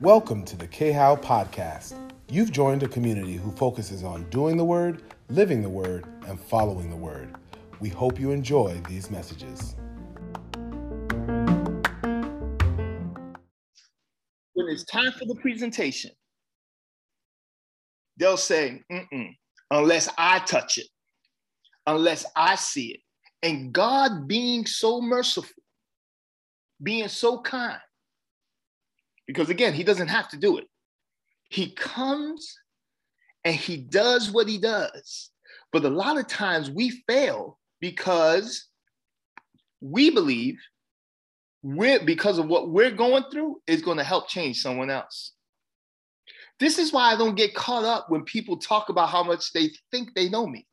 Welcome to the KHOW podcast. You've joined a community who focuses on doing the word, living the word, and following the word. We hope you enjoy these messages. When it's time for the presentation, they'll say, unless I touch it, unless I see it. And God being so merciful, being so kind, because again, he doesn't have to do it. He comes and he does what he does. But a lot of times we fail because we believe we're because of what we're going through is going to help change someone else. This is why I don't get caught up when people talk about how much they think they know me.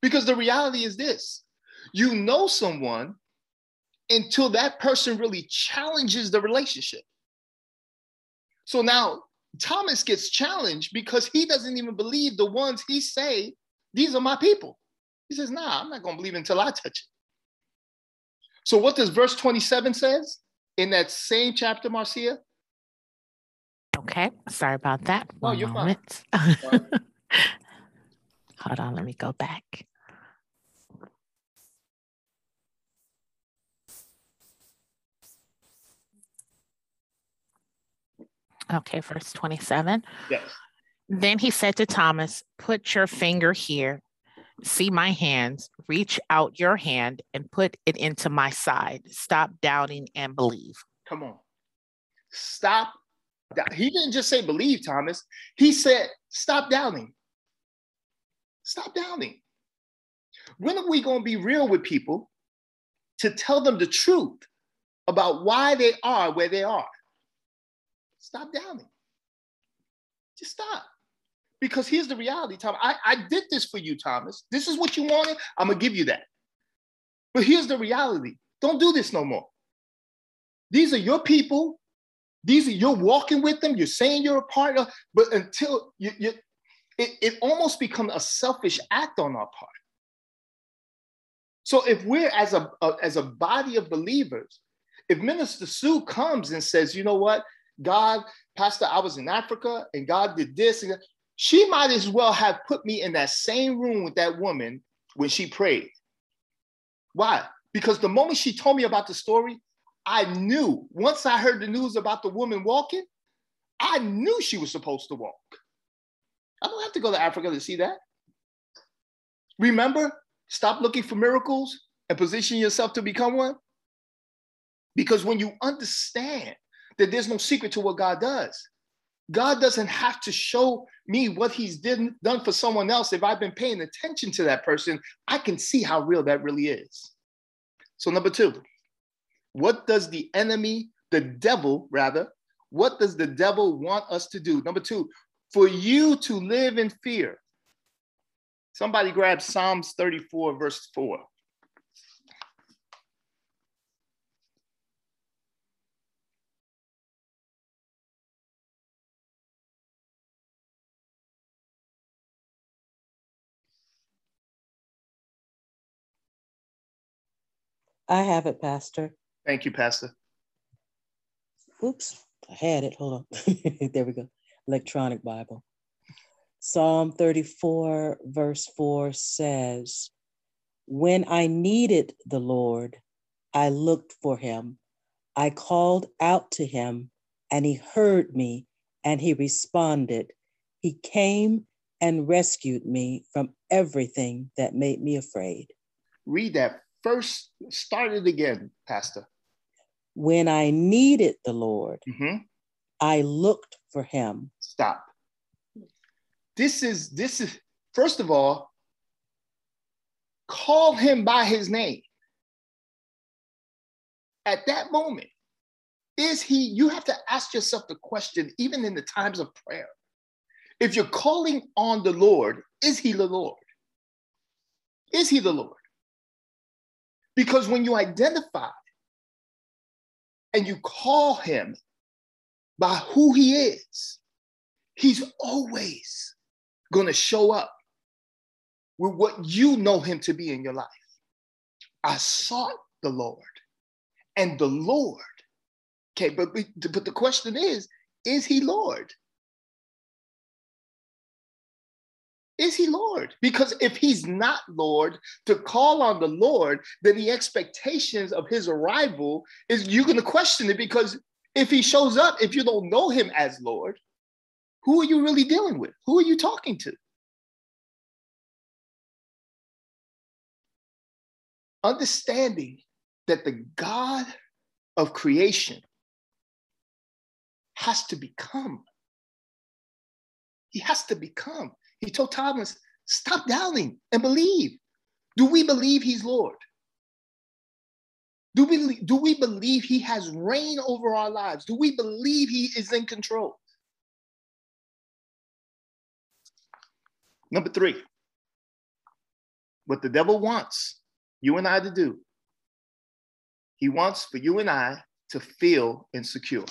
Because the reality is this you know someone until that person really challenges the relationship. So now Thomas gets challenged because he doesn't even believe the ones he say, these are my people. He says, nah, I'm not gonna believe until I touch it. So what does verse 27 says in that same chapter, Marcia? Okay, sorry about that. One oh, you're moment. fine. Hold on, let me go back. Okay, verse 27. Yes. Then he said to Thomas, Put your finger here, see my hands, reach out your hand and put it into my side. Stop doubting and believe. Come on. Stop. He didn't just say believe, Thomas. He said, Stop doubting. Stop doubting. When are we going to be real with people to tell them the truth about why they are where they are? Stop doubting. Just stop. Because here's the reality, Tom. I, I did this for you, Thomas. This is what you wanted. I'm going to give you that. But here's the reality don't do this no more. These are your people. These are you're walking with them. You're saying you're a part of, but until you, you it, it almost becomes a selfish act on our part. So if we're as a, a as a body of believers, if Minister Sue comes and says, you know what, God, Pastor, I was in Africa and God did this. And she might as well have put me in that same room with that woman when she prayed. Why? Because the moment she told me about the story, I knew once I heard the news about the woman walking, I knew she was supposed to walk. I don't have to go to Africa to see that. Remember, stop looking for miracles and position yourself to become one. Because when you understand that there's no secret to what God does. God doesn't have to show me what he's did, done for someone else. If I've been paying attention to that person, I can see how real that really is. So, number two, what does the enemy, the devil rather, what does the devil want us to do? Number two, for you to live in fear. Somebody grab Psalms 34, verse 4. I have it, Pastor. Thank you, Pastor. Oops, I had it. Hold on. there we go. Electronic Bible. Psalm 34, verse 4 says, When I needed the Lord, I looked for him. I called out to him, and he heard me, and he responded. He came and rescued me from everything that made me afraid. Read that first started again, Pastor? When I needed the Lord, mm-hmm. I looked for him. Stop. This is this is first of all, call him by his name. At that moment, is he, you have to ask yourself the question, even in the times of prayer. If you're calling on the Lord, is he the Lord? Is he the Lord? Because when you identify and you call him by who he is, he's always going to show up with what you know him to be in your life. I sought the Lord and the Lord. Okay, but, but the question is, is he Lord? Is he Lord? Because if he's not Lord, to call on the Lord, then the expectations of his arrival is you're going to question it because if he shows up, if you don't know him as Lord, who are you really dealing with? Who are you talking to? Understanding that the God of creation has to become. He has to become. He told Thomas, stop doubting and believe. Do we believe he's Lord? Do we, do we believe he has reign over our lives? Do we believe he is in control? Number three, what the devil wants you and I to do, he wants for you and I to feel insecure.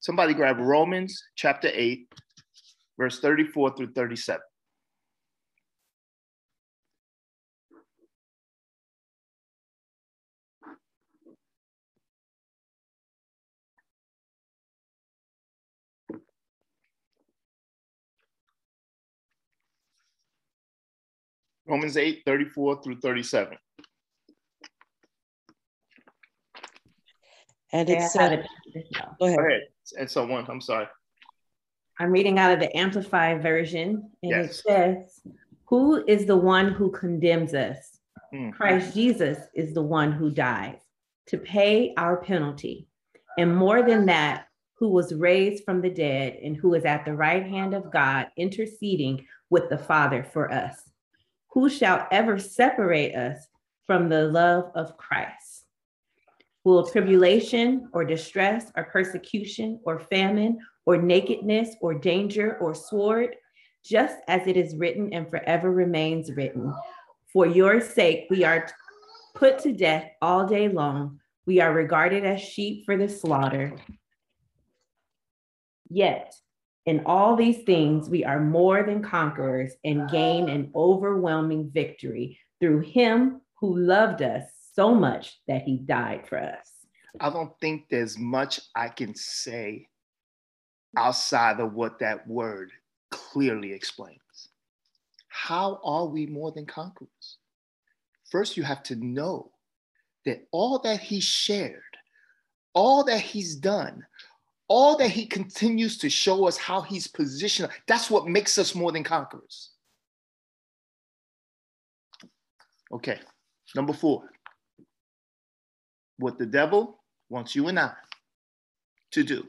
Somebody grab Romans chapter 8, verse 34 through 37. Romans 8, 34 through 37. And it said, go ahead. Go ahead. And so one, I'm sorry. I'm reading out of the Amplified version, and yes. it says, Who is the one who condemns us? Mm. Christ Jesus is the one who died to pay our penalty. And more than that, who was raised from the dead and who is at the right hand of God, interceding with the Father for us. Who shall ever separate us from the love of Christ? Will tribulation or distress or persecution or famine or nakedness or danger or sword? Just as it is written and forever remains written. For your sake, we are put to death all day long. We are regarded as sheep for the slaughter. Yet in all these things, we are more than conquerors and gain an overwhelming victory through him who loved us so much that he died for us. I don't think there's much I can say outside of what that word clearly explains. How are we more than conquerors? First, you have to know that all that he shared, all that he's done, all that he continues to show us how he's positioned, that's what makes us more than conquerors. Okay, number four. What the devil wants you and I to do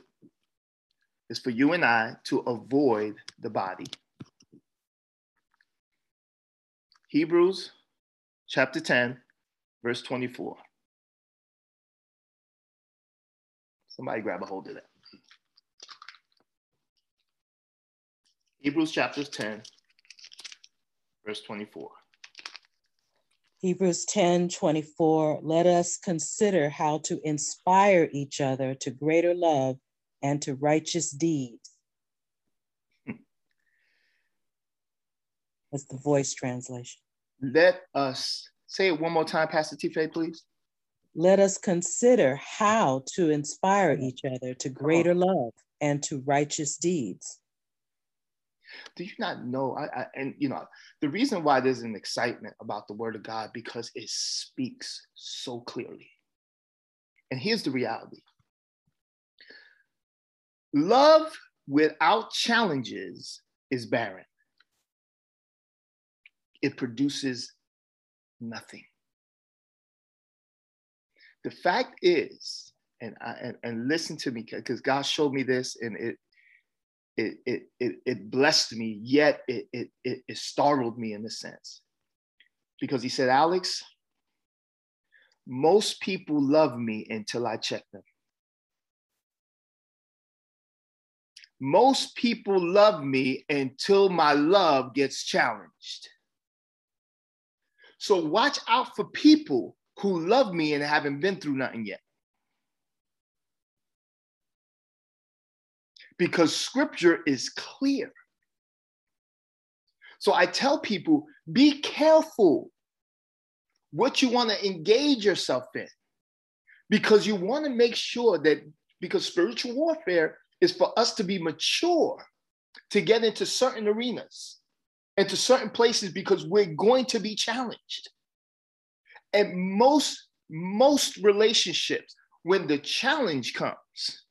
is for you and I to avoid the body. Hebrews chapter 10, verse 24. Somebody grab a hold of that. Hebrews chapter 10, verse 24. Hebrews 10 24. Let us consider how to inspire each other to greater love and to righteous deeds. That's the voice translation. Let us say it one more time, Pastor Tife, please. Let us consider how to inspire each other to greater love and to righteous deeds. Do you not know? I, I, and you know, the reason why there's an excitement about the word of God because it speaks so clearly. And here's the reality love without challenges is barren, it produces nothing. The fact is, and I, and, and listen to me because God showed me this and it it, it, it, it blessed me, yet it, it, it, it startled me in a sense. Because he said, Alex, most people love me until I check them. Most people love me until my love gets challenged. So watch out for people who love me and haven't been through nothing yet. Because scripture is clear. So I tell people be careful what you want to engage yourself in. Because you want to make sure that, because spiritual warfare is for us to be mature to get into certain arenas and to certain places because we're going to be challenged. And most, most relationships, when the challenge comes,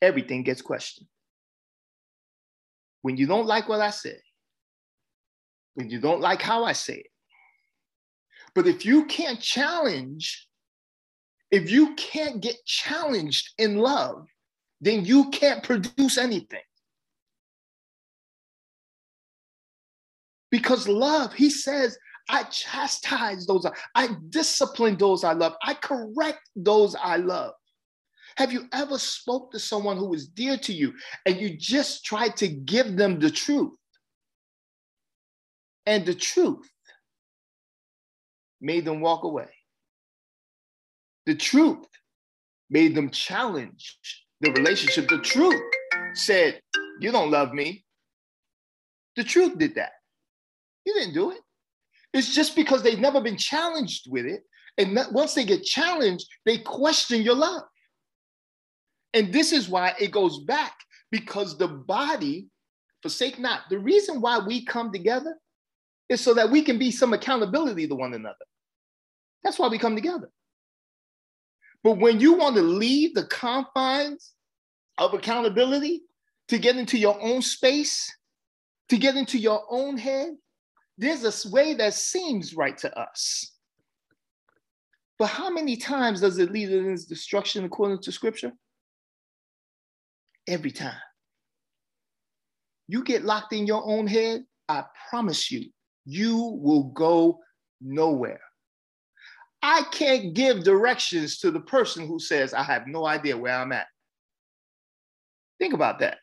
everything gets questioned. When you don't like what I say, when you don't like how I say it, but if you can't challenge, if you can't get challenged in love, then you can't produce anything. Because love, he says, I chastise those, I discipline those I love, I correct those I love. Have you ever spoke to someone who was dear to you and you just tried to give them the truth? And the truth made them walk away. The truth made them challenge the relationship. The truth said, You don't love me. The truth did that. You didn't do it. It's just because they've never been challenged with it. And once they get challenged, they question your love. And this is why it goes back because the body, forsake not. The reason why we come together is so that we can be some accountability to one another. That's why we come together. But when you want to leave the confines of accountability to get into your own space, to get into your own head, there's a way that seems right to us. But how many times does it lead to destruction according to scripture? Every time. You get locked in your own head, I promise you, you will go nowhere. I can't give directions to the person who says, I have no idea where I'm at. Think about that.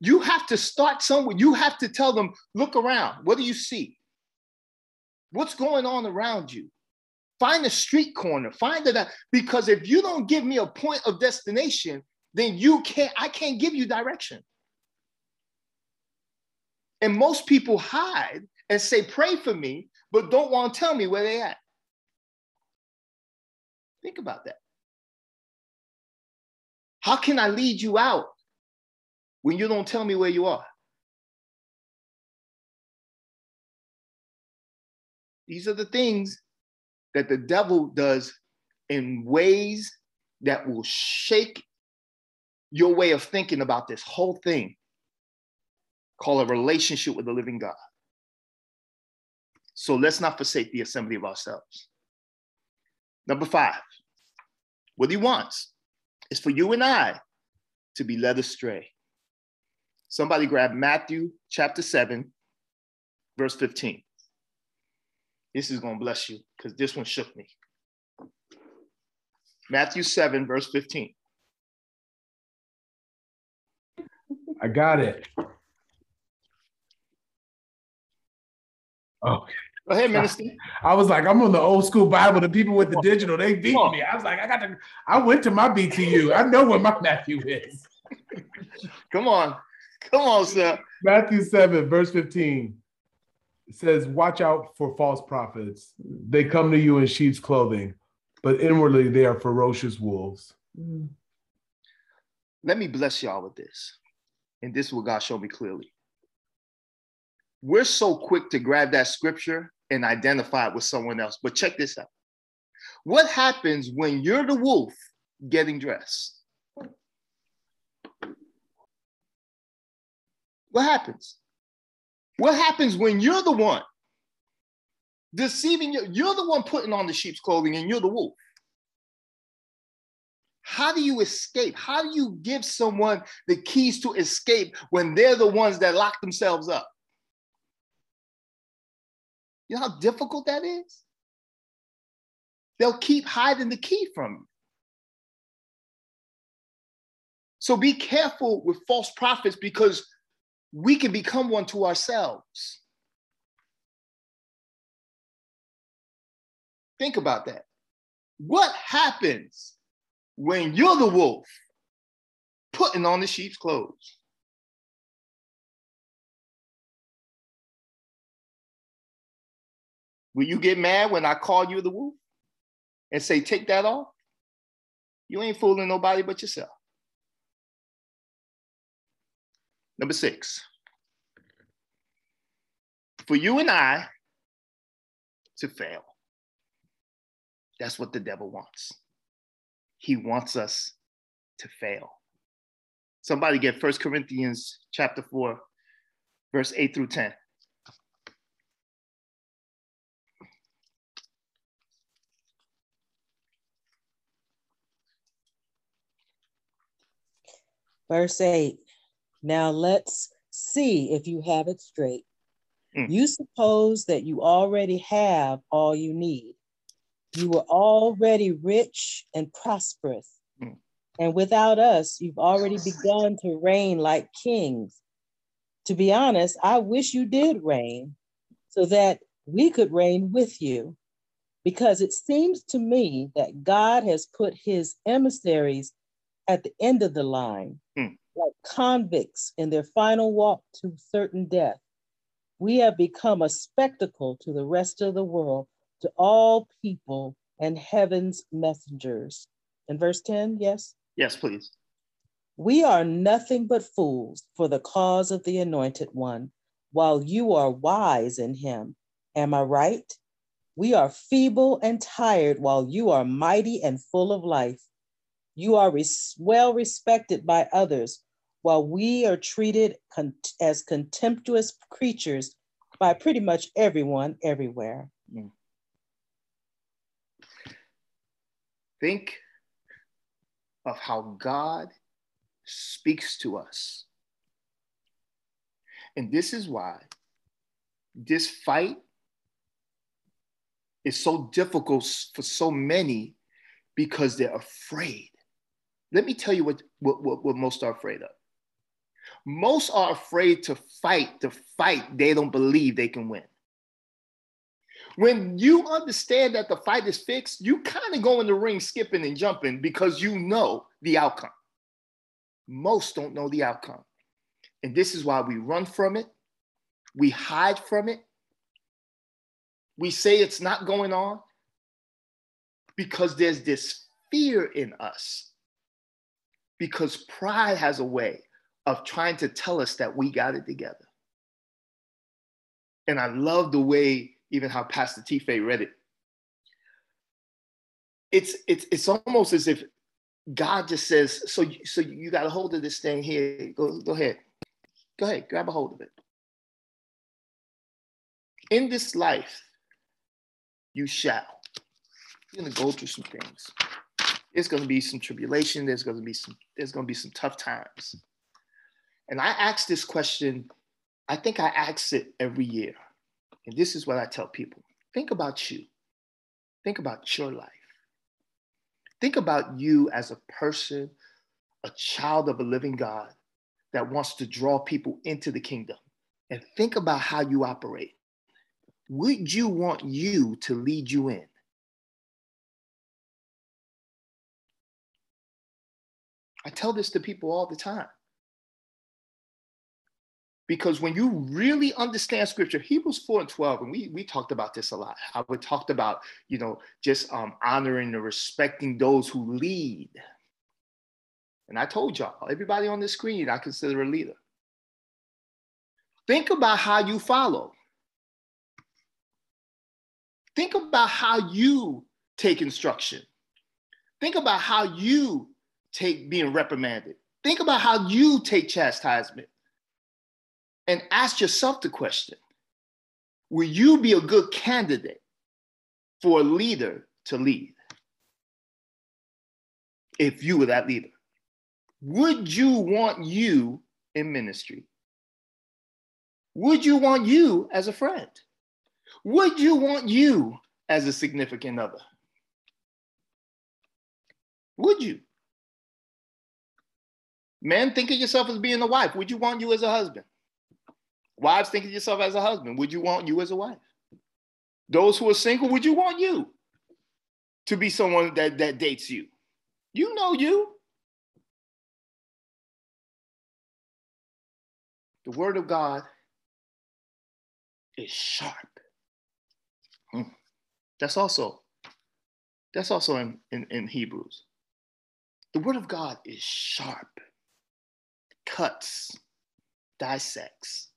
You have to start somewhere. You have to tell them, look around. What do you see? What's going on around you? Find a street corner, find it. Because if you don't give me a point of destination, then you can't, I can't give you direction. And most people hide and say, pray for me, but don't want to tell me where they at. Think about that. How can I lead you out when you don't tell me where you are? These are the things that the devil does in ways that will shake your way of thinking about this whole thing called a relationship with the living God. So let's not forsake the assembly of ourselves. Number five, what he wants is for you and I to be led astray. Somebody grab Matthew chapter 7, verse 15. This is going to bless you because this one shook me. Matthew 7, verse 15. I got it. Okay. Go ahead, Minister. I was like, I'm on the old school Bible. The people with the digital, they beat me. I was like, I got to, I went to my BTU. I know where my Matthew is. Come on. Come on, sir. Matthew 7, verse 15. Says, Watch out for false prophets. They come to you in sheep's clothing, but inwardly they are ferocious wolves. Let me bless y'all with this. And this is what God showed me clearly we're so quick to grab that scripture and identify it with someone else. But check this out. What happens when you're the wolf getting dressed? What happens? What happens when you're the one deceiving you? You're the one putting on the sheep's clothing and you're the wolf. How do you escape? How do you give someone the keys to escape when they're the ones that lock themselves up? You know how difficult that is? They'll keep hiding the key from you. So be careful with false prophets because we can become one to ourselves. Think about that. What happens when you're the wolf putting on the sheep's clothes? Will you get mad when I call you the wolf and say, take that off? You ain't fooling nobody but yourself. Number six, for you and I to fail. That's what the devil wants. He wants us to fail. Somebody get First Corinthians chapter 4, verse 8 through 10. Verse 8 Now let's see if you have it straight. Mm. You suppose that you already have all you need. You were already rich and prosperous. Mm. And without us, you've already begun to reign like kings. To be honest, I wish you did reign so that we could reign with you. Because it seems to me that God has put his emissaries at the end of the line, hmm. like convicts in their final walk to certain death. We have become a spectacle to the rest of the world, to all people and heaven's messengers. In verse 10, yes? Yes, please. We are nothing but fools for the cause of the anointed one, while you are wise in him. Am I right? We are feeble and tired, while you are mighty and full of life. You are res- well respected by others, while we are treated con- as contemptuous creatures by pretty much everyone everywhere. Mm. Think of how God speaks to us. And this is why this fight is so difficult for so many because they're afraid. Let me tell you what, what, what, what most are afraid of. Most are afraid to fight the fight they don't believe they can win. When you understand that the fight is fixed, you kind of go in the ring skipping and jumping because you know the outcome. Most don't know the outcome. And this is why we run from it, we hide from it, we say it's not going on because there's this fear in us because pride has a way of trying to tell us that we got it together. And I love the way even how Pastor Tife read it. It's it's it's almost as if God just says, so so you got a hold of this thing here. Go go ahead, go ahead, grab a hold of it. In this life, you shall. You're gonna go through some things there's to be some tribulation there's to be some there's to be some tough times and i ask this question i think i ask it every year and this is what i tell people. Think about you. Think about your life. Think about you as a person a child of a living god that wants to draw people into the kingdom. And think about how you operate. Would you want you to lead you in? I tell this to people all the time. Because when you really understand scripture, Hebrews 4 and 12, and we, we talked about this a lot, how we talked about, you know, just um, honoring and respecting those who lead. And I told y'all, everybody on the screen, I consider a leader. Think about how you follow. Think about how you take instruction. Think about how you take being reprimanded. Think about how you take chastisement and ask yourself the question Will you be a good candidate for a leader to lead? If you were that leader, would you want you in ministry? Would you want you as a friend? Would you want you as a significant other? Would you? Men, think of yourself as being a wife. Would you want you as a husband? Wives, think of yourself as a husband. Would you want you as a wife? Those who are single, would you want you to be someone that, that dates you? You know you. The word of God is sharp. Hmm. That's also, that's also in, in, in Hebrews. The word of God is sharp, cuts, dissects,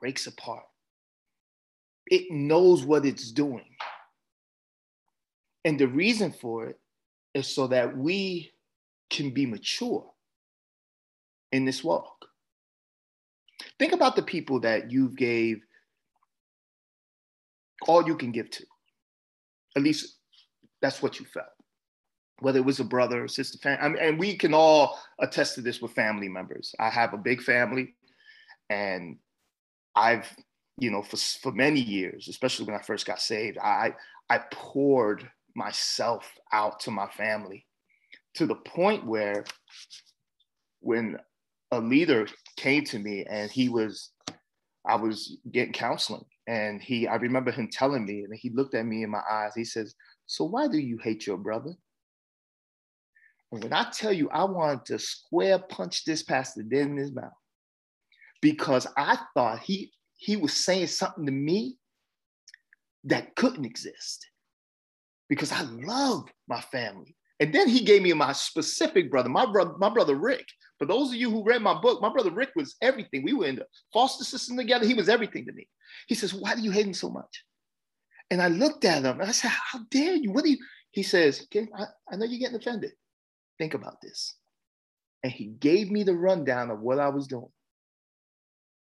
breaks apart. It knows what it's doing. And the reason for it is so that we can be mature in this walk. Think about the people that you've gave all you can give to. At least that's what you felt. Whether it was a brother or sister, family, I mean, and we can all attest to this with family members. I have a big family, and I've, you know, for for many years, especially when I first got saved, I I poured myself out to my family to the point where when a leader came to me and he was I was getting counseling and he I remember him telling me and he looked at me in my eyes. He says, "So why do you hate your brother?" And when I tell you I wanted to square punch this pastor dead in his mouth because I thought he he was saying something to me that couldn't exist because I love my family. And then he gave me my specific brother, my brother, my brother Rick. For those of you who read my book, my brother Rick was everything. We were in the foster system together. He was everything to me. He says, Why do you hate him so much? And I looked at him and I said, How dare you? What do you? He says, I, I know you're getting offended. Think about this. And he gave me the rundown of what I was doing.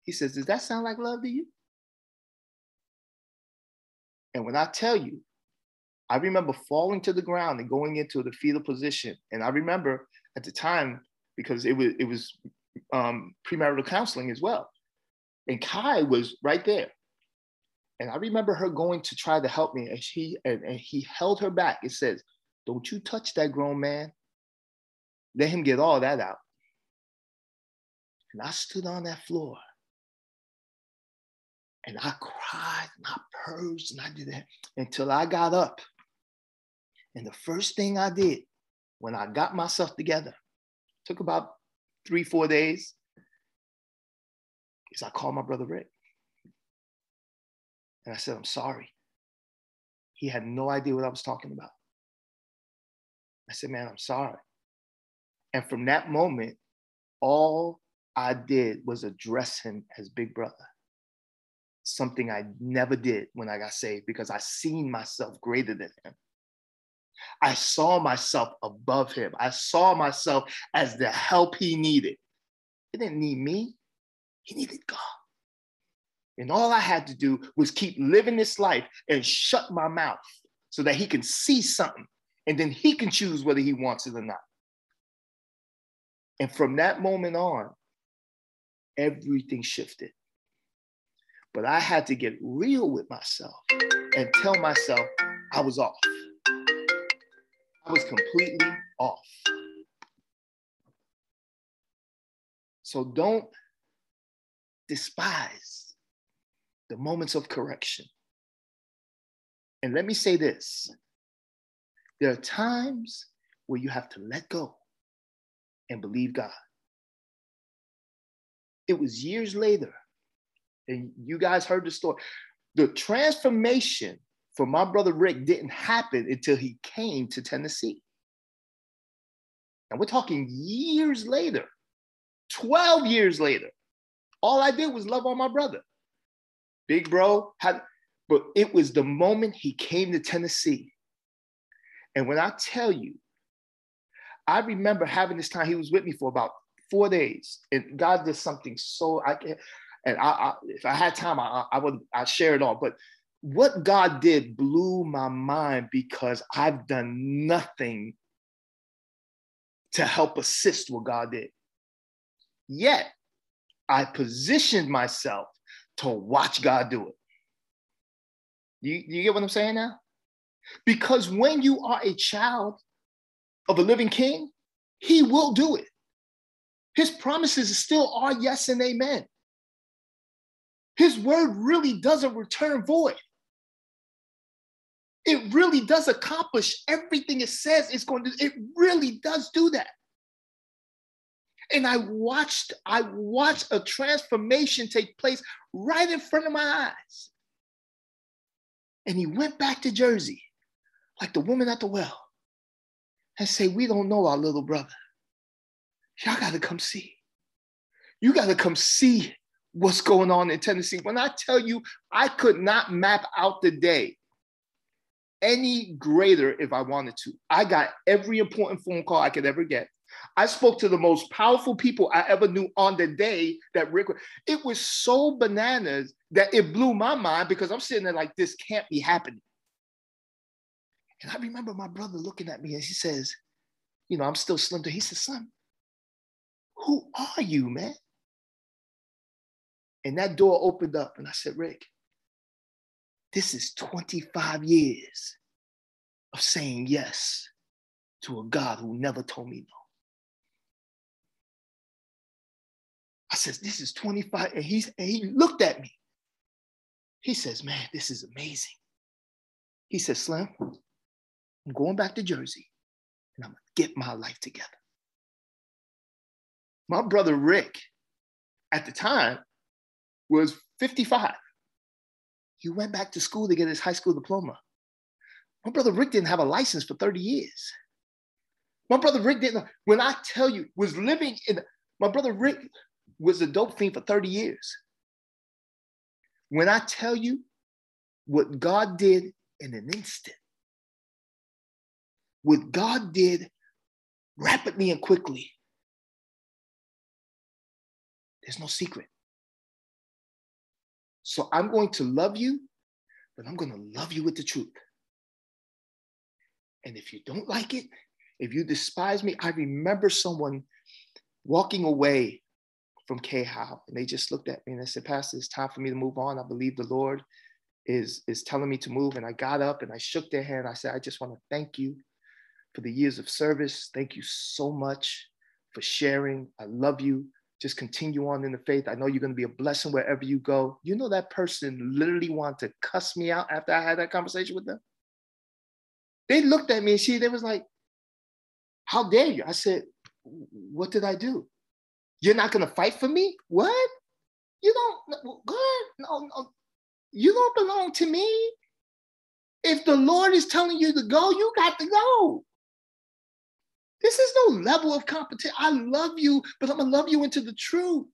He says, Does that sound like love to you? And when I tell you, I remember falling to the ground and going into the fetal position. And I remember at the time, because it was it was um, premarital counseling as well. And Kai was right there. And I remember her going to try to help me, and she and, and he held her back. It says, Don't you touch that grown man. Let him get all that out. And I stood on that floor and I cried and I purged and I did that until I got up and the first thing I did when I got myself together, took about three, four days, is I called my brother Rick. And I said, I'm sorry. He had no idea what I was talking about. I said, man, I'm sorry. And from that moment, all I did was address him as big brother. Something I never did when I got saved because I seen myself greater than him. I saw myself above him. I saw myself as the help he needed. He didn't need me, he needed God. And all I had to do was keep living this life and shut my mouth so that he can see something and then he can choose whether he wants it or not. And from that moment on, everything shifted. But I had to get real with myself and tell myself I was off. I was completely off. So don't despise the moments of correction. And let me say this there are times where you have to let go and believe God. It was years later, and you guys heard the story. The transformation for my brother Rick didn't happen until he came to Tennessee. And we're talking years later, 12 years later. All I did was love on my brother. Big bro had, but it was the moment he came to Tennessee. And when I tell you, I remember having this time, he was with me for about four days. And God did something so I can, and I, I if I had time, I, I would I share it all. But what God did blew my mind because I've done nothing to help assist what God did. Yet, I positioned myself to watch God do it. You, you get what I'm saying now? Because when you are a child of a living king, he will do it. His promises still are yes and amen. His word really doesn't return void it really does accomplish everything it says it's going to it really does do that and i watched i watched a transformation take place right in front of my eyes and he went back to jersey like the woman at the well and say, We don't know our little brother. Y'all got to come see. You got to come see what's going on in Tennessee. When I tell you, I could not map out the day any greater if I wanted to. I got every important phone call I could ever get. I spoke to the most powerful people I ever knew on the day that Rick. It was so bananas that it blew my mind because I'm sitting there like this can't be happening. And I remember my brother looking at me and he says, "You know, I'm still slim." He says, "Son, who are you, man?" And that door opened up, and I said, "Rick, this is 25 years of saying yes to a God who never told me no." I says, this is 25. And, he's, and he looked at me. He says, man, this is amazing. He says, Slim, I'm going back to Jersey and I'm going to get my life together. My brother Rick, at the time, was 55. He went back to school to get his high school diploma. My brother Rick didn't have a license for 30 years. My brother Rick didn't, when I tell you, was living in, my brother Rick was a dope fiend for 30 years. When I tell you what God did in an instant, what God did rapidly and quickly, there's no secret. So I'm going to love you, but I'm going to love you with the truth. And if you don't like it, if you despise me, I remember someone walking away from K. And they just looked at me and they said, Pastor, it's time for me to move on. I believe the Lord is, is telling me to move. And I got up and I shook their hand. I said, I just want to thank you for the years of service. Thank you so much for sharing. I love you. Just continue on in the faith. I know you're going to be a blessing wherever you go. You know, that person literally wanted to cuss me out after I had that conversation with them. They looked at me and she, they was like, How dare you? I said, What did I do? You're not going to fight for me? What? You don't, what? No, no, you don't belong to me. If the Lord is telling you to go, you got to go. This is no level of competition. I love you, but I'm to love you into the truth.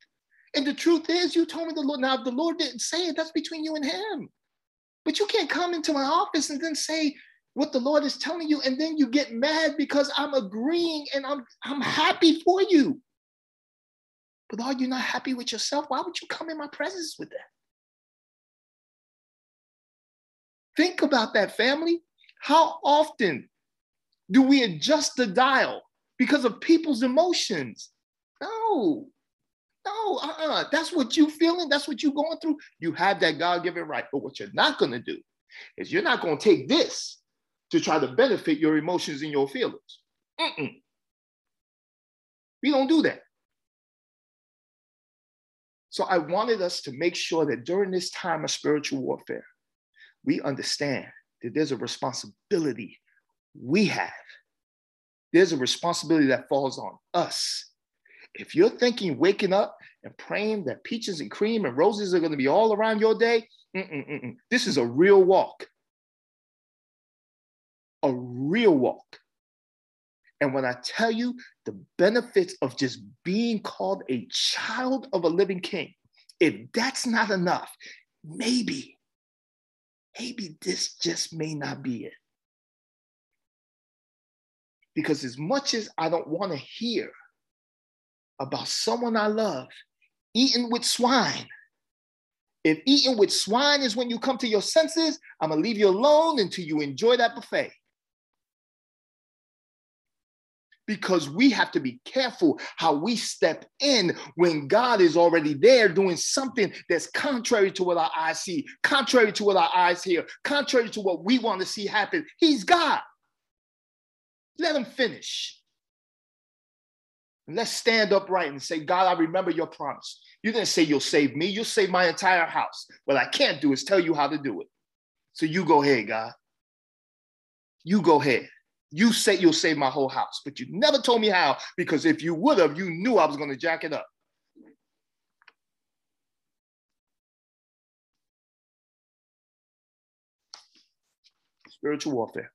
And the truth is, you told me the Lord. Now, if the Lord didn't say it, that's between you and Him. But you can't come into my office and then say what the Lord is telling you, and then you get mad because I'm agreeing and I'm, I'm happy for you. But are you not happy with yourself? Why would you come in my presence with that? Think about that, family. How often do we adjust the dial because of people's emotions? No, no, uh-uh. That's what you feeling. That's what you're going through. You have that God-given right. But what you're not going to do is you're not going to take this to try to benefit your emotions and your feelings. Mm-mm. We don't do that. So I wanted us to make sure that during this time of spiritual warfare, we understand that there's a responsibility we have. There's a responsibility that falls on us. If you're thinking waking up and praying that peaches and cream and roses are going to be all around your day, mm-mm, mm-mm. this is a real walk. A real walk. And when I tell you the benefits of just being called a child of a living king, if that's not enough, maybe, maybe this just may not be it. Because as much as I don't want to hear about someone I love eating with swine, if eating with swine is when you come to your senses, I'm gonna leave you alone until you enjoy that buffet because we have to be careful how we step in when God is already there doing something that's contrary to what our eyes see, contrary to what our eyes hear, contrary to what we want to see happen. He's God. Let him finish. And let's stand upright and say, God, I remember your promise. You didn't say you'll save me, you'll save my entire house. What I can't do is tell you how to do it. So you go ahead, God. You go ahead. You say you'll save my whole house, but you never told me how because if you would have, you knew I was going to jack it up. Spiritual warfare.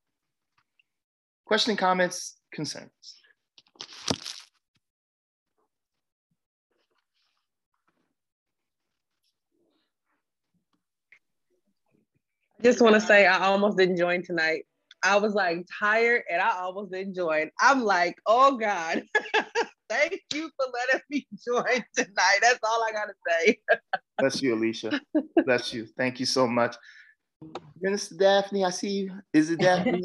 Question, comments, concerns. I just want to say I almost didn't join tonight. I was like tired and I almost didn't join. I'm like, oh God, thank you for letting me join tonight. That's all I gotta say. Bless you, Alicia. Bless you. Thank you so much. Minister Daphne, I see you. Is it Daphne?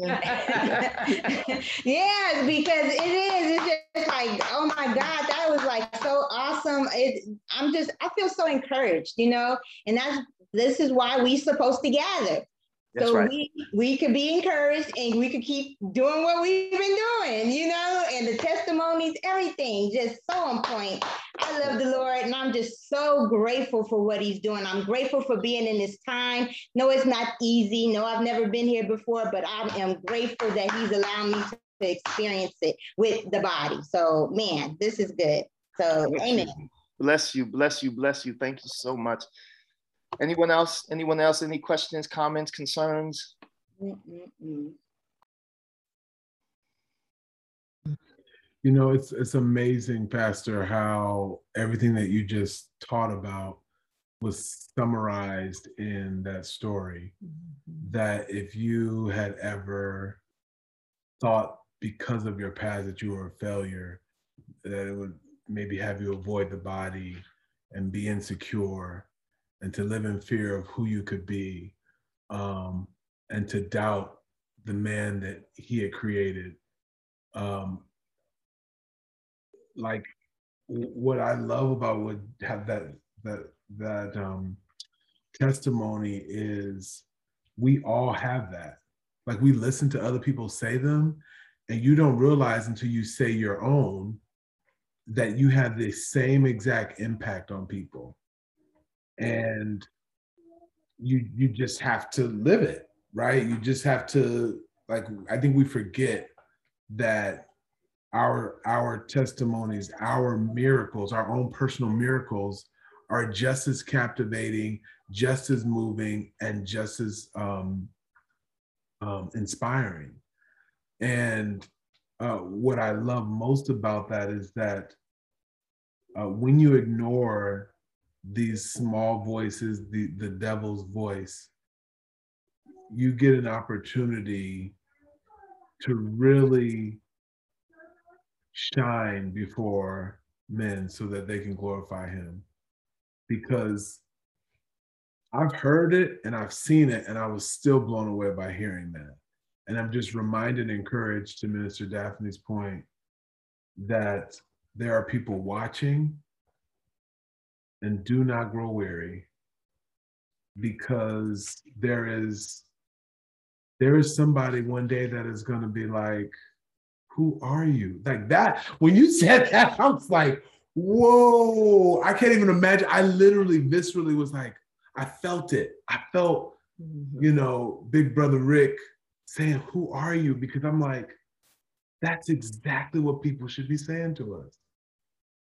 yes, because it is. It's just like, oh my God, that was like so awesome. It, I'm just, I feel so encouraged, you know, and that's this is why we're supposed to gather. That's so right. we we could be encouraged and we could keep doing what we've been doing, you know, and the testimonies, everything just so on point. I love the Lord and I'm just so grateful for what he's doing. I'm grateful for being in this time. No, it's not easy. No, I've never been here before, but I am grateful that he's allowed me to experience it with the body. So man, this is good. So amen. Bless you, bless you, bless you. Thank you so much. Anyone else? Anyone else? Any questions, comments, concerns? You know, it's it's amazing, Pastor, how everything that you just taught about was summarized in that story. Mm-hmm. That if you had ever thought because of your past that you were a failure, that it would maybe have you avoid the body and be insecure and to live in fear of who you could be um, and to doubt the man that he had created. Um, like what I love about what have that that that um, testimony is we all have that. Like we listen to other people say them, and you don't realize until you say your own that you have the same exact impact on people and you you just have to live it right? You just have to like i think we forget that our our testimonies our miracles our own personal miracles are just as captivating just as moving and just as um, um, inspiring. And uh, what i love most about that is that uh, when you ignore these small voices, the, the devil's voice, you get an opportunity to really shine before men so that they can glorify him. Because I've heard it and I've seen it, and I was still blown away by hearing that. And I'm just reminded and encouraged to Minister Daphne's point that there are people watching and do not grow weary because there is there is somebody one day that is going to be like who are you? Like that when you said that i was like whoa. I can't even imagine i literally viscerally was like i felt it. I felt mm-hmm. you know big brother rick saying who are you? Because i'm like that's exactly what people should be saying to us.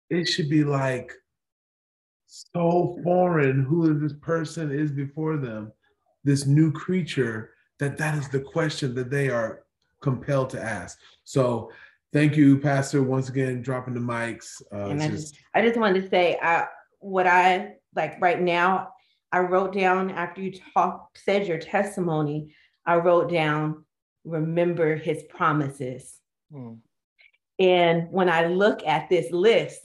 It should be like so foreign who this person is before them, this new creature, that that is the question that they are compelled to ask. So thank you, Pastor, once again, dropping the mics. Uh, and I just, I just wanted to say uh, what I like right now, I wrote down after you talked, said your testimony, I wrote down, remember his promises. Hmm. And when I look at this list,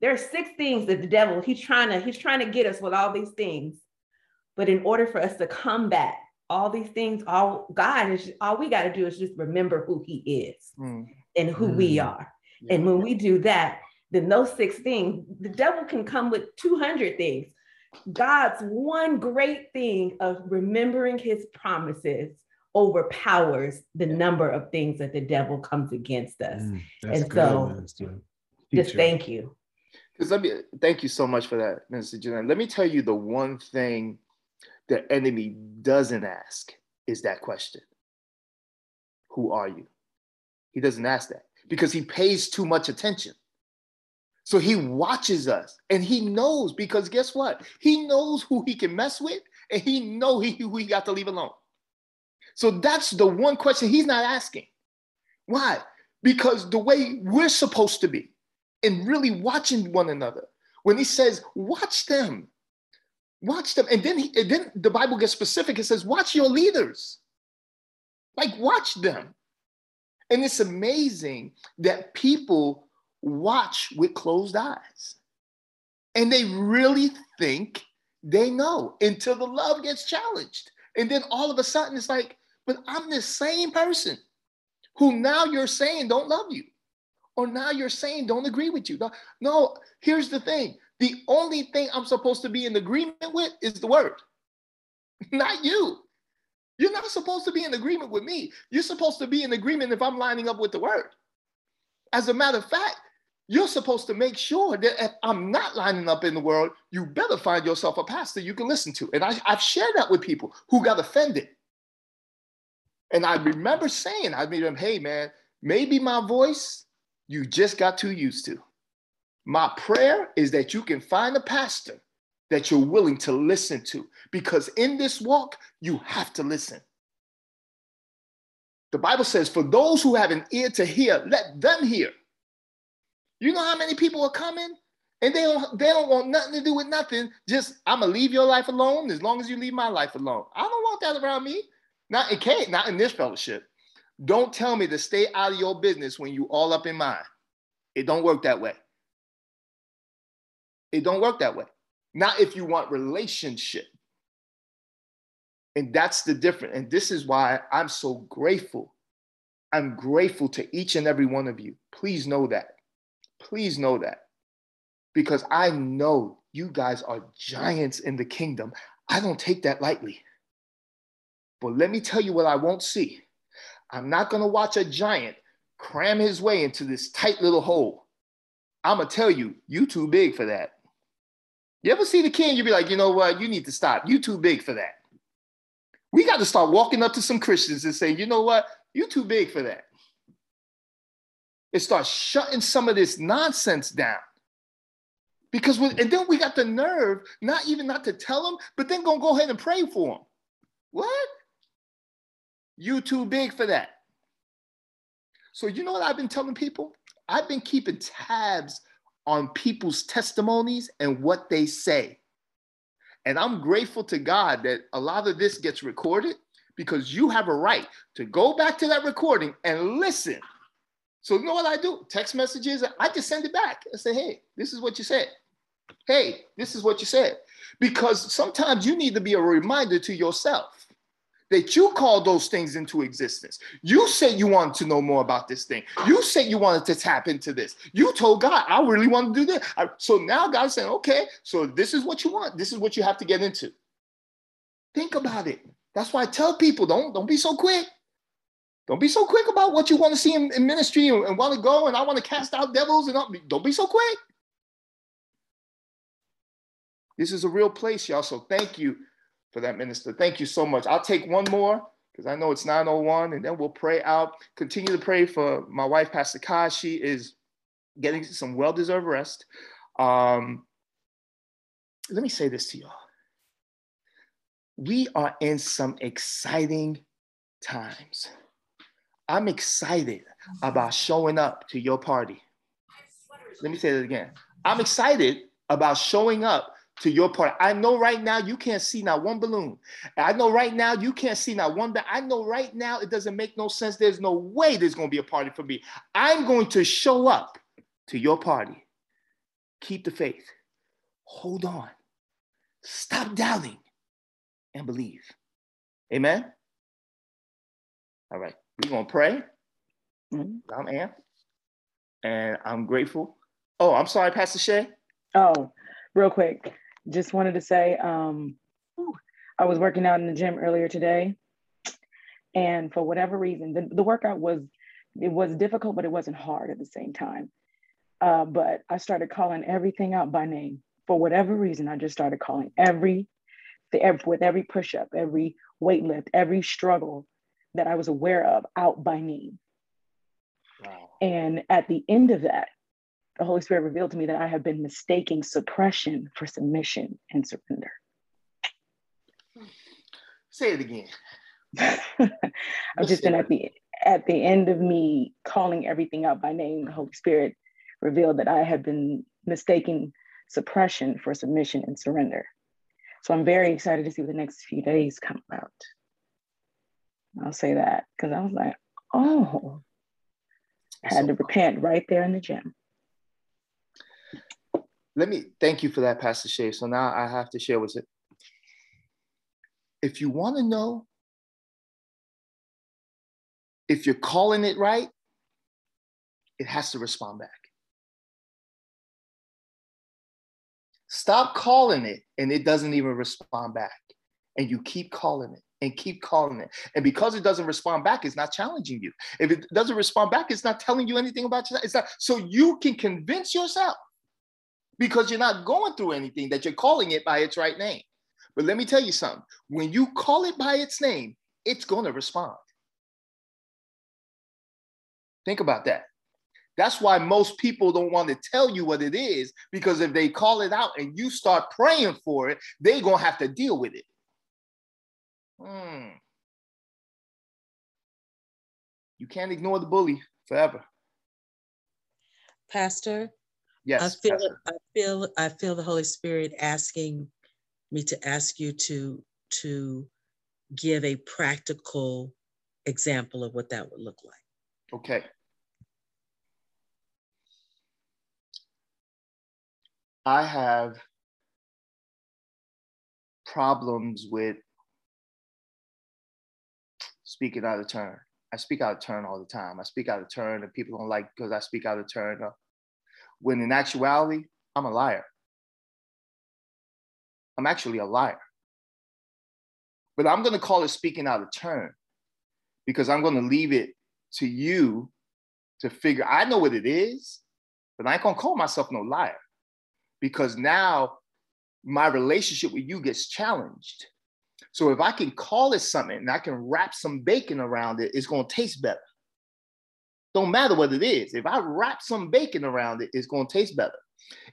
there are six things that the devil, he's trying to, he's trying to get us with all these things. But in order for us to combat all these things, all God is all we got to do is just remember who he is mm. and who mm. we are. Yeah. And when we do that, then those six things, the devil can come with 200 things. God's one great thing of remembering his promises overpowers the number of things that the devil comes against us. Mm, and so just thank you. Because let me thank you so much for that, Minister Jeanette. Let me tell you the one thing the enemy doesn't ask is that question. Who are you? He doesn't ask that because he pays too much attention. So he watches us and he knows because guess what? He knows who he can mess with and he know who he got to leave alone. So that's the one question he's not asking. Why? Because the way we're supposed to be and really watching one another. When he says, watch them, watch them. And then, he, and then the Bible gets specific. It says, watch your leaders. Like, watch them. And it's amazing that people watch with closed eyes. And they really think they know until the love gets challenged. And then all of a sudden it's like, but I'm the same person who now you're saying don't love you. Or now you're saying don't agree with you. No, here's the thing. The only thing I'm supposed to be in agreement with is the word, not you. You're not supposed to be in agreement with me. You're supposed to be in agreement if I'm lining up with the word. As a matter of fact, you're supposed to make sure that if I'm not lining up in the world, you better find yourself a pastor you can listen to. And I, have shared that with people who got offended. And I remember saying, I mean, hey, man, maybe my voice you just got too used to. My prayer is that you can find a pastor that you're willing to listen to because in this walk, you have to listen. The Bible says, for those who have an ear to hear, let them hear. You know how many people are coming and they don't they don't want nothing to do with nothing. Just I'm gonna leave your life alone as long as you leave my life alone. I don't want that around me. Not it can't, not in this fellowship. Don't tell me to stay out of your business when you all up in mine. It don't work that way. It don't work that way. Not if you want relationship. And that's the difference. And this is why I'm so grateful. I'm grateful to each and every one of you. Please know that. Please know that. Because I know you guys are giants in the kingdom. I don't take that lightly. But let me tell you what I won't see. I'm not going to watch a giant cram his way into this tight little hole. I'm going to tell you, you too big for that. You ever see the king? You'd be like, you know what? You need to stop. You too big for that. We got to start walking up to some Christians and saying, you know what? You too big for that. It starts shutting some of this nonsense down. Because and then we got the nerve, not even not to tell them, but then gonna go ahead and pray for them. What? You too big for that. So you know what I've been telling people? I've been keeping tabs on people's testimonies and what they say. And I'm grateful to God that a lot of this gets recorded because you have a right to go back to that recording and listen. So you know what I do? Text messages, I just send it back and say, hey, this is what you said. Hey, this is what you said. Because sometimes you need to be a reminder to yourself that you call those things into existence. You said you wanted to know more about this thing. You said you wanted to tap into this. You told God, I really want to do this. I, so now God's saying, okay, so this is what you want. This is what you have to get into. Think about it. That's why I tell people don't, don't be so quick. Don't be so quick about what you want to see in, in ministry and, and, want to go and I want to cast out devils and don't be so quick. This is a real place, y'all. So thank you for that minister. Thank you so much. I'll take one more because I know it's 901 and then we'll pray out. Continue to pray for my wife, Pastor Kai. She is getting some well-deserved rest. Um, let me say this to y'all. We are in some exciting times. I'm excited about showing up to your party. Let me say that again. I'm excited about showing up to your part. I know right now you can't see not one balloon. I know right now you can't see not one. I know right now it doesn't make no sense. There's no way there's going to be a party for me. I'm going to show up to your party. Keep the faith. Hold on. Stop doubting and believe. Amen. All right. We're going to pray. Mm-hmm. I'm Am. And I'm grateful. Oh, I'm sorry, Pastor Shay. Oh, real quick just wanted to say um, I was working out in the gym earlier today, and for whatever reason, the, the workout was it was difficult, but it wasn't hard at the same time. Uh, but I started calling everything out by name. For whatever reason, I just started calling every, the, every with every push up, every weight lift, every struggle that I was aware of out by name. Wow. And at the end of that, the Holy Spirit revealed to me that I have been mistaking suppression for submission and surrender. Say it again. I've just been at the at the end of me calling everything out by name, the Holy Spirit revealed that I had been mistaking suppression for submission and surrender. So I'm very excited to see what the next few days come out. I'll say that because I was like, oh, I had to repent right there in the gym. Let me thank you for that, Pastor Shay. So now I have to share with it. If you want to know if you're calling it right, it has to respond back. Stop calling it and it doesn't even respond back. And you keep calling it and keep calling it. And because it doesn't respond back, it's not challenging you. If it doesn't respond back, it's not telling you anything about yourself. It's not so you can convince yourself because you're not going through anything that you're calling it by its right name. But let me tell you something. When you call it by its name, it's going to respond. Think about that. That's why most people don't want to tell you what it is, because if they call it out and you start praying for it, they're going to have to deal with it. Hmm. You can't ignore the bully forever. Pastor, yes, I feel Pastor. I feel I feel the Holy Spirit asking me to ask you to to give a practical example of what that would look like. Okay. I have problems with speaking out of turn. I speak out of turn all the time. I speak out of turn, and people don't like because I speak out of turn. Uh, When in actuality, I'm a liar. I'm actually a liar. But I'm going to call it speaking out of turn because I'm going to leave it to you to figure. I know what it is, but I ain't going to call myself no liar because now my relationship with you gets challenged. So if I can call it something and I can wrap some bacon around it, it's going to taste better. Don't matter what it is. If I wrap some bacon around it, it's going to taste better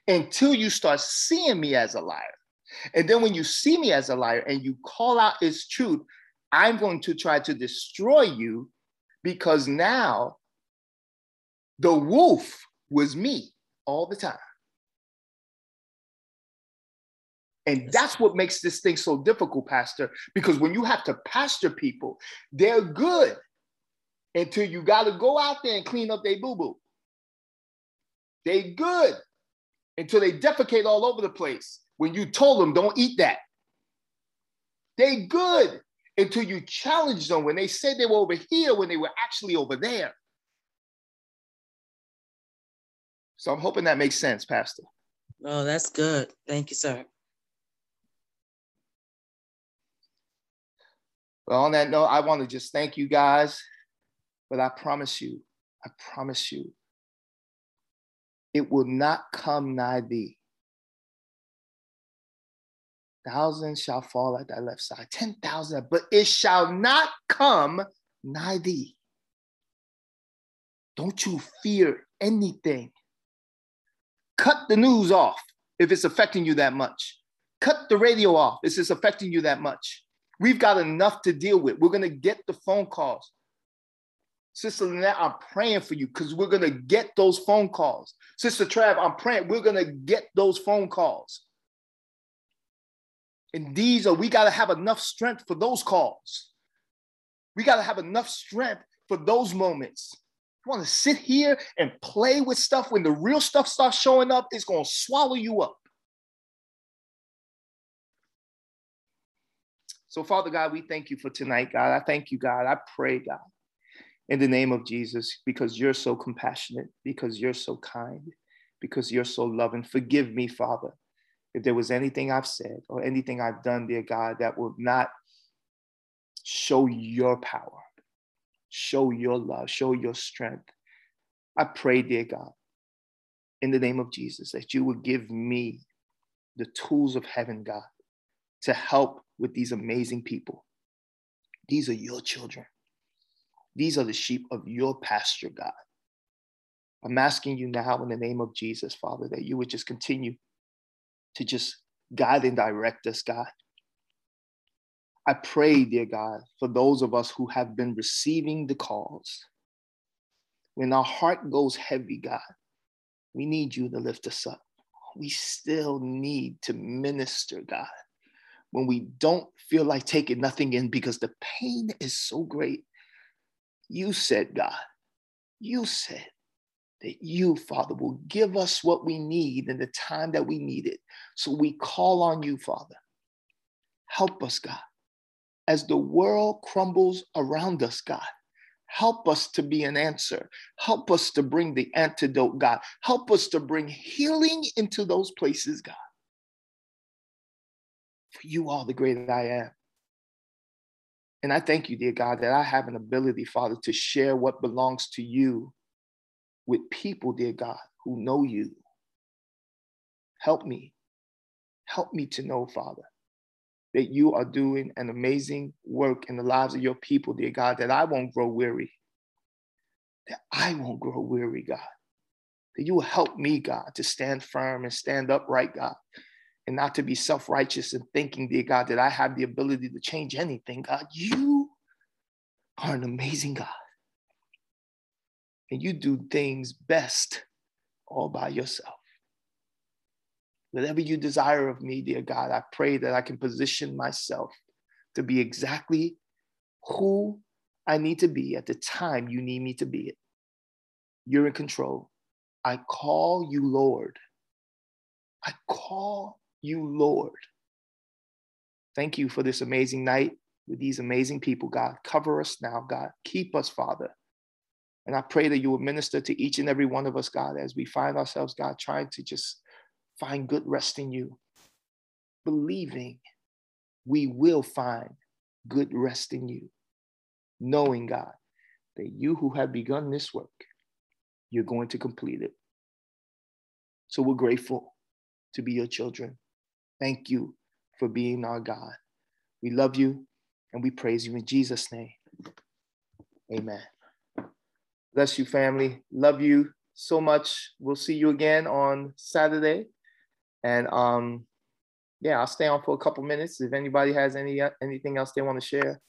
until you start seeing me as a liar. And then when you see me as a liar and you call out its truth, I'm going to try to destroy you because now the wolf was me all the time. And that's what makes this thing so difficult, Pastor, because when you have to pastor people, they're good until you got to go out there and clean up their boo boo. They good until they defecate all over the place when you told them don't eat that. They good until you challenge them when they said they were over here when they were actually over there. So I'm hoping that makes sense, Pastor. Oh, that's good. Thank you, sir. Well, on that note, I want to just thank you guys. But I promise you, I promise you, it will not come nigh thee. Thousands shall fall at thy left side, 10,000, but it shall not come nigh thee. Don't you fear anything. Cut the news off if it's affecting you that much. Cut the radio off if it's affecting you that much. We've got enough to deal with. We're going to get the phone calls. Sister Lynette, I'm praying for you because we're going to get those phone calls. Sister Trav, I'm praying we're going to get those phone calls. And these are, we got to have enough strength for those calls. We got to have enough strength for those moments. You want to sit here and play with stuff when the real stuff starts showing up, it's going to swallow you up. So, Father God, we thank you for tonight, God. I thank you, God. I pray, God, in the name of Jesus, because you're so compassionate, because you're so kind, because you're so loving. Forgive me, Father, if there was anything I've said or anything I've done, dear God, that would not show your power, show your love, show your strength. I pray, dear God, in the name of Jesus, that you would give me the tools of heaven, God, to help with these amazing people. These are your children. These are the sheep of your pasture, God. I'm asking you now in the name of Jesus, Father, that you would just continue to just guide and direct us, God. I pray, dear God, for those of us who have been receiving the calls. When our heart goes heavy, God, we need you to lift us up. We still need to minister, God. When we don't feel like taking nothing in because the pain is so great. You said, God, you said that you, Father, will give us what we need in the time that we need it. So we call on you, Father. Help us, God. As the world crumbles around us, God, help us to be an answer. Help us to bring the antidote, God. Help us to bring healing into those places, God. For you are the great I am. And I thank you, dear God, that I have an ability, Father, to share what belongs to you with people, dear God, who know you. Help me. Help me to know, Father, that you are doing an amazing work in the lives of your people, dear God, that I won't grow weary. That I won't grow weary, God. That you will help me, God, to stand firm and stand upright, God, and not to be self righteous and thinking, dear God, that I have the ability to change anything, God. You are an amazing God and you do things best all by yourself. Whatever you desire of me, dear God, I pray that I can position myself to be exactly who I need to be at the time you need me to be it. You're in control. I call you Lord. I call you Lord. Thank you for this amazing night with these amazing people, God. Cover us now, God. Keep us, Father. And I pray that you will minister to each and every one of us, God, as we find ourselves, God, trying to just find good rest in you, believing we will find good rest in you, knowing, God, that you who have begun this work, you're going to complete it. So we're grateful to be your children. Thank you for being our God. We love you and we praise you in Jesus' name. Amen. Bless you, family. Love you so much. We'll see you again on Saturday. And um, yeah, I'll stay on for a couple minutes if anybody has any anything else they want to share.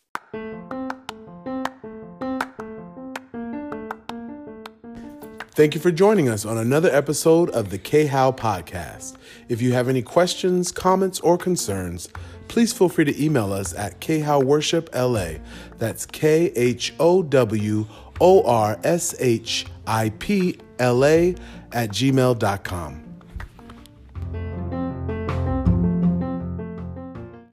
Thank you for joining us on another episode of the K How Podcast. If you have any questions, comments, or concerns, please feel free to email us at khowworshipla. That's K H O W O R S H I P L A at gmail.com.